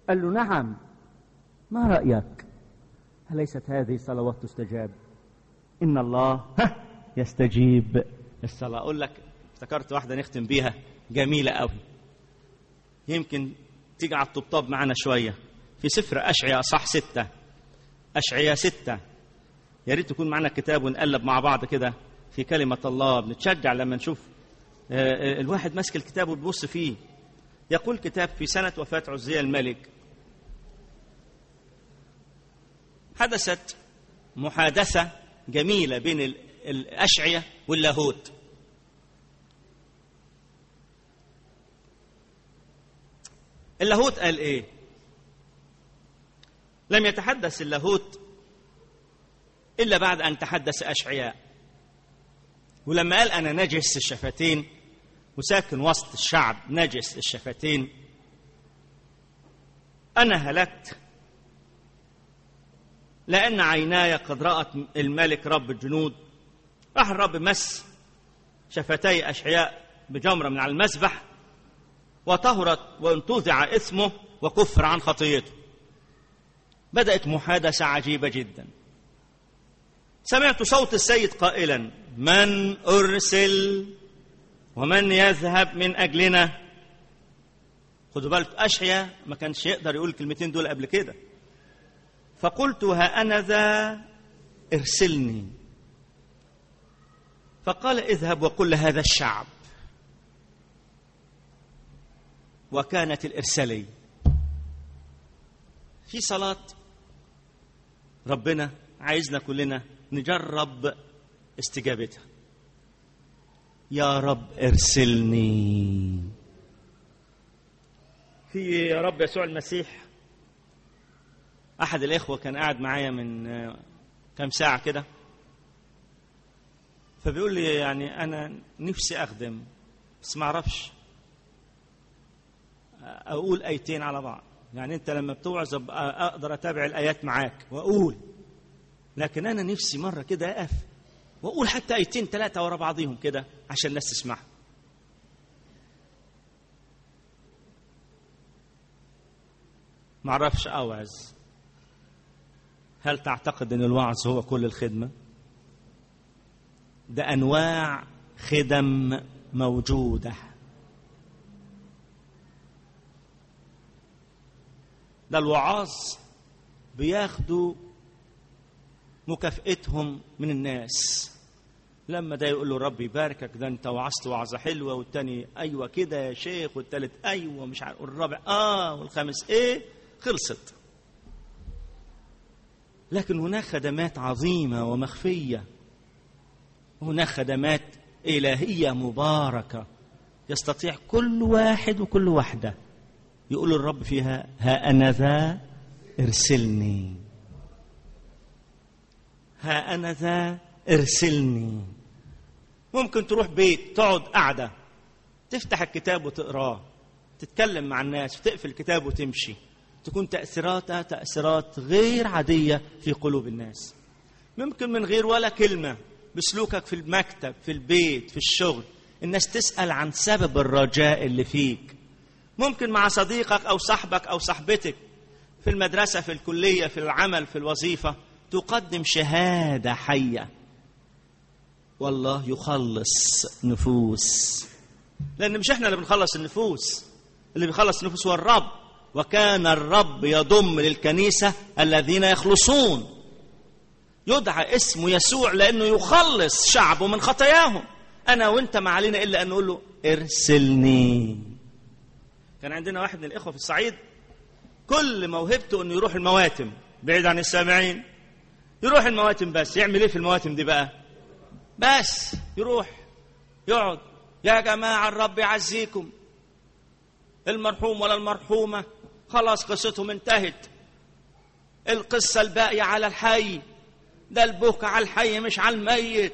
قال له نعم. ما رأيك؟ أليست هذه صلوات تستجاب؟ إن الله يستجيب. الصلاة أقول لك افتكرت واحدة نختم بيها جميلة قوي يمكن تيجي على الطبطاب معانا شوية. في سفر أشعياء صح ستة. أشعياء ستة. يا ريت تكون معنا كتاب ونقلب مع بعض كده في كلمة الله. بنتشجع لما نشوف الواحد ماسك الكتاب وتبص فيه. يقول كتاب في سنة وفاة عزية الملك. حدثت محادثة جميلة بين الأشعية واللاهوت. اللاهوت قال إيه؟ لم يتحدث اللاهوت إلا بعد أن تحدث أشعياء. ولما قال أنا نجس الشفتين وساكن وسط الشعب نجس الشفتين أنا هلكت لأن عيناي قد رأت الملك رب الجنود راح الرب مس شفتي أشعياء بجمرة من على المسبح وطهرت وانتزع اسمه وكفر عن خطيته. بدأت محادثة عجيبة جدا. سمعت صوت السيد قائلا من أرسل ومن يذهب من أجلنا؟ خدوا بالك أشعيا ما كانش يقدر يقول الكلمتين دول قبل كده. فقلت ها أنا ذا ارسلني. فقال اذهب وقل لهذا الشعب. وكانت الإرسالية في صلاة ربنا عايزنا كلنا نجرب استجابتها. يا رب ارسلني. في رب يسوع المسيح. أحد الإخوة كان قاعد معايا من كام ساعة كده. فبيقول لي يعني أنا نفسي أخدم بس ما أعرفش أقول آيتين على بعض. يعني أنت لما بتوعظ أقدر أتابع الآيات معاك وأقول لكن أنا نفسي مرة كده أقف وأقول حتى آيتين ثلاثة ورا بعضهم كده عشان الناس تسمعها ما أعرفش أوعظ. هل تعتقد إن الوعظ هو كل الخدمة؟ ده انواع خدم موجودة. ده الوعاظ بياخدوا مكافئتهم من الناس. لما ده يقول له ربي يباركك ده انت وعظت وعظة حلوة والتاني أيوه كده يا شيخ والتالت أيوه مش عارف والرابع آه والخامس إيه؟ خلصت. لكن هناك خدمات عظيمة ومخفية. هناك خدمات إلهية مباركة يستطيع كل واحد وكل واحدة يقول الرب فيها ها أنا ذا ارسلني. ها أنا ذا ارسلني. ممكن تروح بيت تقعد قاعدة تفتح الكتاب وتقراه تتكلم مع الناس وتقفل الكتاب وتمشي. تكون تأثيراتها تأثيرات غير عادية في قلوب الناس. ممكن من غير ولا كلمة. بسلوكك في المكتب في البيت في الشغل الناس تسأل عن سبب الرجاء اللي فيك. ممكن مع صديقك أو صاحبك أو صاحبتك في المدرسة في الكلية في العمل في الوظيفة تقدم شهادة حية. والله يخلص نفوس. لأن مش إحنا اللي بنخلص النفوس اللي بيخلص النفوس هو الرب. وكان الرب يضم للكنيسة الذين يخلصون. يدعى اسمه يسوع لأنه يخلص شعبه من خطاياهم. أنا وأنت ما علينا إلا أن نقول له ارسلني. كان عندنا واحد من الإخوة في الصعيد كل موهبته أنه يروح المواتم بعيد عن السامعين. يروح المواتم بس. يعمل إيه في المواتم دي بقى؟ بس. يروح يقعد. يا جماعة الرب يعزيكم. المرحوم ولا المرحومة. خلاص قصتهم انتهت. القصة الباقية على الحي. ده البكا على الحي مش على الميت.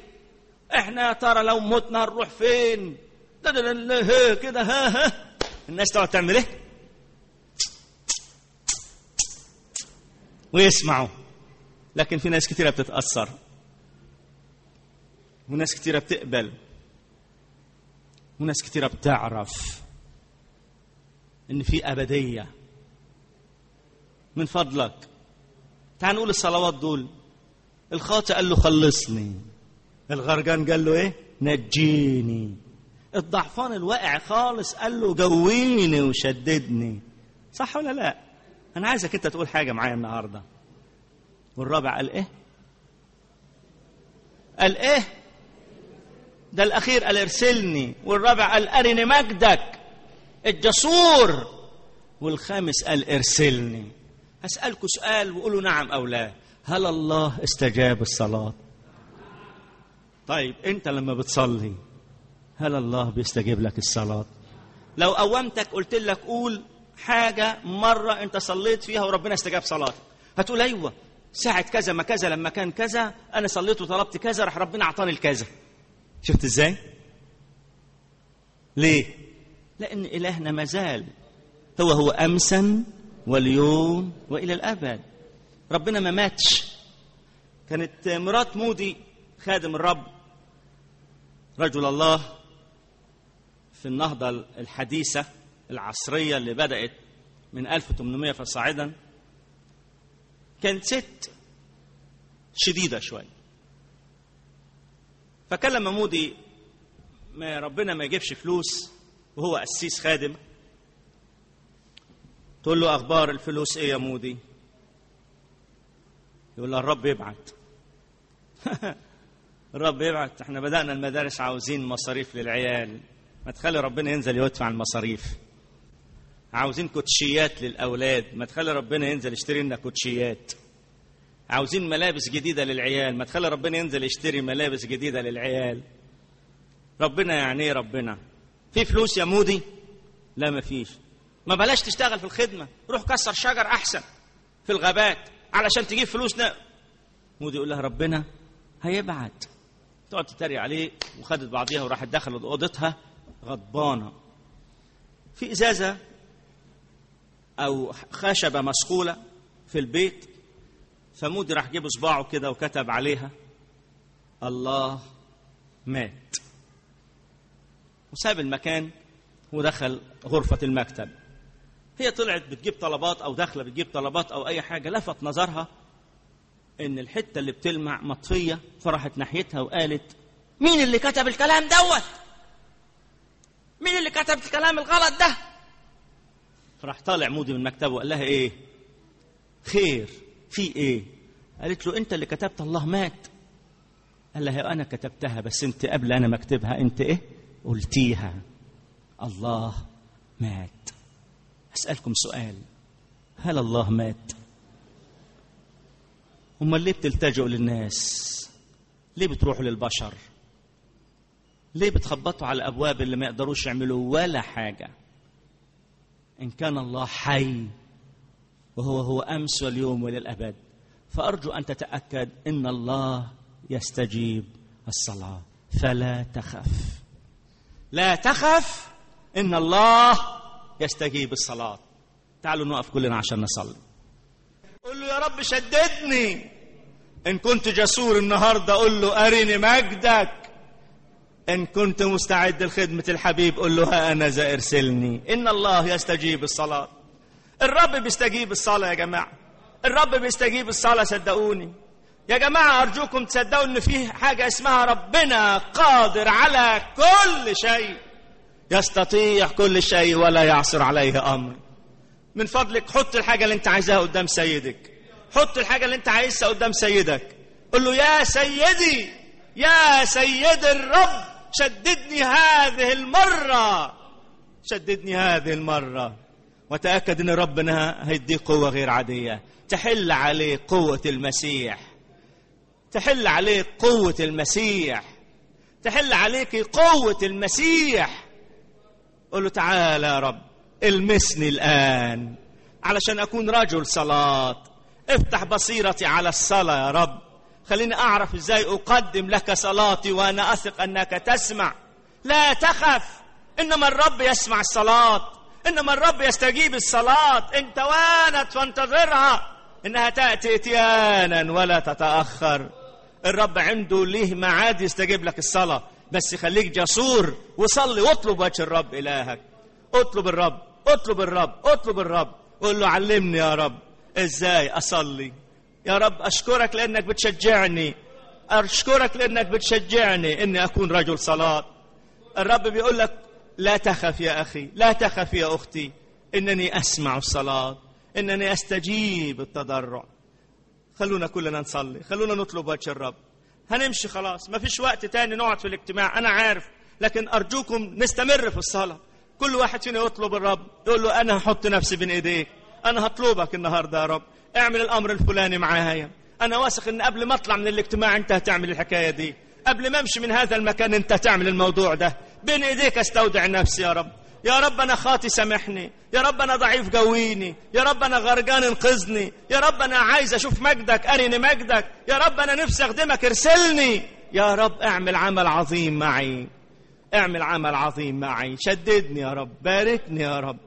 إحنا يا ترى لو متنا نروح فين؟ ده ده كده ها ها. الناس تقعد تعمل إيه؟ ويسمعوا. لكن في ناس كتيرة بتتأثر. وناس كتيرة بتقبل. وناس كتيرة بتعرف إن في أبدية. من فضلك. تعال نقول الصلوات دول. الخاطئ قال له خلصني. الغرقان قال له إيه؟ نجيني. الضعفان الواقع خالص قال له جويني وشددني. صح ولا لا؟ أنا عايزك أنت تقول حاجة معايا النهارده. والرابع قال إيه؟ قال إيه؟ ده الأخير قال ارسلني. والرابع قال أرني مجدك. الجسور. والخامس قال ارسلني. هسألكوا سؤال وقولوا نعم أو لا. هل الله استجاب الصلاة؟ طيب أنت لما بتصلي هل الله بيستجيب لك الصلاة؟ لو قومتك قلت لك قول حاجة مرة أنت صليت فيها وربنا استجاب صلاتك هتقول أيوة ساعة كذا ما كذا لما كان كذا أنا صليت وطلبت كذا راح ربنا أعطاني الكذا. شفت إزاي؟ ليه؟ لأن إلهنا مازال هو هو أمسا واليوم وإلى الأبد. ربنا ما ماتش. كانت مرات مودي خادم الرب رجل الله في النهضة الحديثة العصرية اللي بدأت من 1800 فصاعدا. كانت ست شديدة شوية. فكان لما مودي ما ربنا ما يجيبش فلوس. وهو قسيس خادم. تقول له أخبار الفلوس إيه يا مودي؟ يقول له الرب يبعت الرب يبعت إحنا بدأنا المدارس عاوزين مصاريف للعيال. ما تخلي ربنا ينزل يدفع المصاريف. عاوزين كوتشيات للأولاد. ما تخلي ربنا ينزل يشتري لنا كوتشيات. عاوزين ملابس جديدة للعيال. ما تخلي ربنا ينزل يشتري ملابس جديدة للعيال. ربنا يعني إيه ربنا؟ في فلوس يا مودي؟ لا ما فيش. ما بلاش تشتغل في الخدمة. روح كسر شجر أحسن. في الغابات. علشان تجيب فلوس نا مودي يقول لها ربنا هيبعت. تقعد تتريق عليه وخدت بعضيها وراحت دخلت أوضتها غضبانة. في إزازة أو خشبة مسقوله في البيت. فمودي راح جيب صباعه كده وكتب عليها الله مات. وساب المكان ودخل غرفة المكتب. هي طلعت بتجيب طلبات أو داخلة بتجيب طلبات أو أي حاجة لفت نظرها إن الحتة اللي بتلمع مطفية فراحت ناحيتها وقالت مين اللي كتب الكلام دوت؟ مين اللي كتب الكلام الغلط ده؟ فراح طالع مودي من مكتبه وقال لها إيه؟ خير في إيه؟ قالت له أنت اللي كتبت الله مات. قال لها أنا كتبتها بس أنت قبل أنا ما أكتبها أنت إيه؟ قلتيها. الله مات. أسألكم سؤال. هل الله مات؟ امال ليه بتلتجئوا للناس؟ ليه بتروحوا للبشر؟ ليه بتخبطوا على الأبواب اللي ما يقدروش يعملوا ولا حاجة؟ إن كان الله حي وهو هو أمس واليوم وللأبد. فأرجو أن تتأكد إن الله يستجيب الصلاة. فلا تخف. لا تخف. إن الله يستجيب الصلاه تعالوا نقف كلنا عشان نصلي. قل له يا رب شددني. إن كنت جسور النهارده قل له أرني مجدك. إن كنت مستعد لخدمة الحبيب قل له ها أنا ذا إرسلني. إن الله يستجيب الصلاة. الرب بيستجيب الصلاة يا جماعة. الرب بيستجيب الصلاة صدقوني. يا جماعة أرجوكم تصدقوا إن في حاجة اسمها ربنا قادر على كل شيء. يستطيع كل شيء ولا يعصر عليه أمر. من فضلك حط الحاجة اللي أنت عايزها قدام سيدك. حط الحاجة اللي أنت عايزها قدام سيدك. قل له يا سيدي يا سيد الرب شددني هذه المرة. شددني هذه المرة. وتأكد أن ربنا هيديك قوة غير عادية. تحل عليه قوة المسيح. تحل عليك قوة المسيح. تحل عليك قوة المسيح. قل له تعالى يا رب المسني الآن علشان أكون رجل صلاة. افتح بصيرتي على الصلاة يا رب. خليني أعرف إزاي أقدم لك صلاتي وأنا أثق أنك تسمع. لا تخف إنما الرب يسمع الصلاة. إنما الرب يستجيب الصلاة. إن توانت فانتظرها إنها تأتي إتيانا ولا تتأخر. الرب عنده ليه معاد يستجيب لك الصلاة. بس خليك جسور. وصلي واطلب وجه الرب إلهك. اطلب الرب اطلب الرب اطلب الرب. قول له علمني يا رب. إزاي أصلي؟ يا رب أشكرك لأنك بتشجعني. أشكرك لأنك بتشجعني إني أكون رجل صلاة. الرب بيقول لك لا تخف يا أخي لا تخف يا أختي. إنني أسمع الصلاة. إنني أستجيب التضرع. خلونا كلنا نصلي. خلونا نطلب وجه الرب. هنمشي خلاص. ما فيش وقت تاني نقعد في الاجتماع أنا عارف لكن أرجوكم نستمر في الصلاة. كل واحد فينا يطلب الرب يقول له أنا هحط نفسي بين ايديك أنا هطلبك النهارده يا رب. اعمل الأمر الفلاني معايا. أنا واثق إن قبل ما أطلع من الاجتماع أنت هتعمل الحكاية دي. قبل ما أمشي من هذا المكان أنت هتعمل الموضوع ده. بين إيديك أستودع نفسي يا رب. يا رب أنا خاطي سامحني يا رب أنا ضعيف جويني يا رب أنا غرقان انقذني يا رب أنا عايز أشوف مجدك أرني مجدك يا رب أنا نفسي أخدمك ارسلني. يا رب اعمل عمل عظيم معي اعمل عمل عظيم معي. شددني يا رب باركني يا رب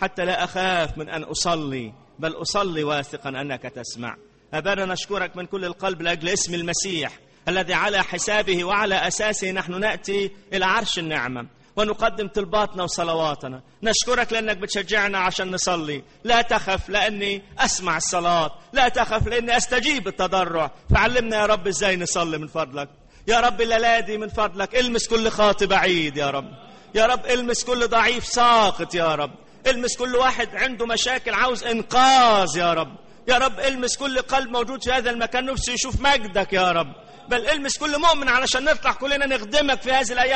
حتى لا أخاف من أن أصلي بل أصلي واثقا أنك تسمع. أبانا نشكرك من كل القلب لأجل اسم المسيح الذي على حسابه وعلى أساسه نحن نأتي إلى عرش النعمة. ونقدم طلباتنا وصلواتنا. نشكرك لأنك بتشجعنا عشان نصلي. لا تخف لأني أسمع الصلاة. لا تخف لأني أستجيب التضرع. فعلمنا يا رب إزاي نصلي من فضلك. يا رب الليلة دي من فضلك. المس كل خاطي بعيد يا رب. يا رب المس كل ضعيف ساقط يا رب. المس كل واحد عنده مشاكل عاوز إنقاذ يا رب. يا رب المس كل قلب موجود في هذا المكان نفسه يشوف مجدك يا رب. بل المس كل مؤمن علشان نطلع كلنا نخدمك في هذه الأيام.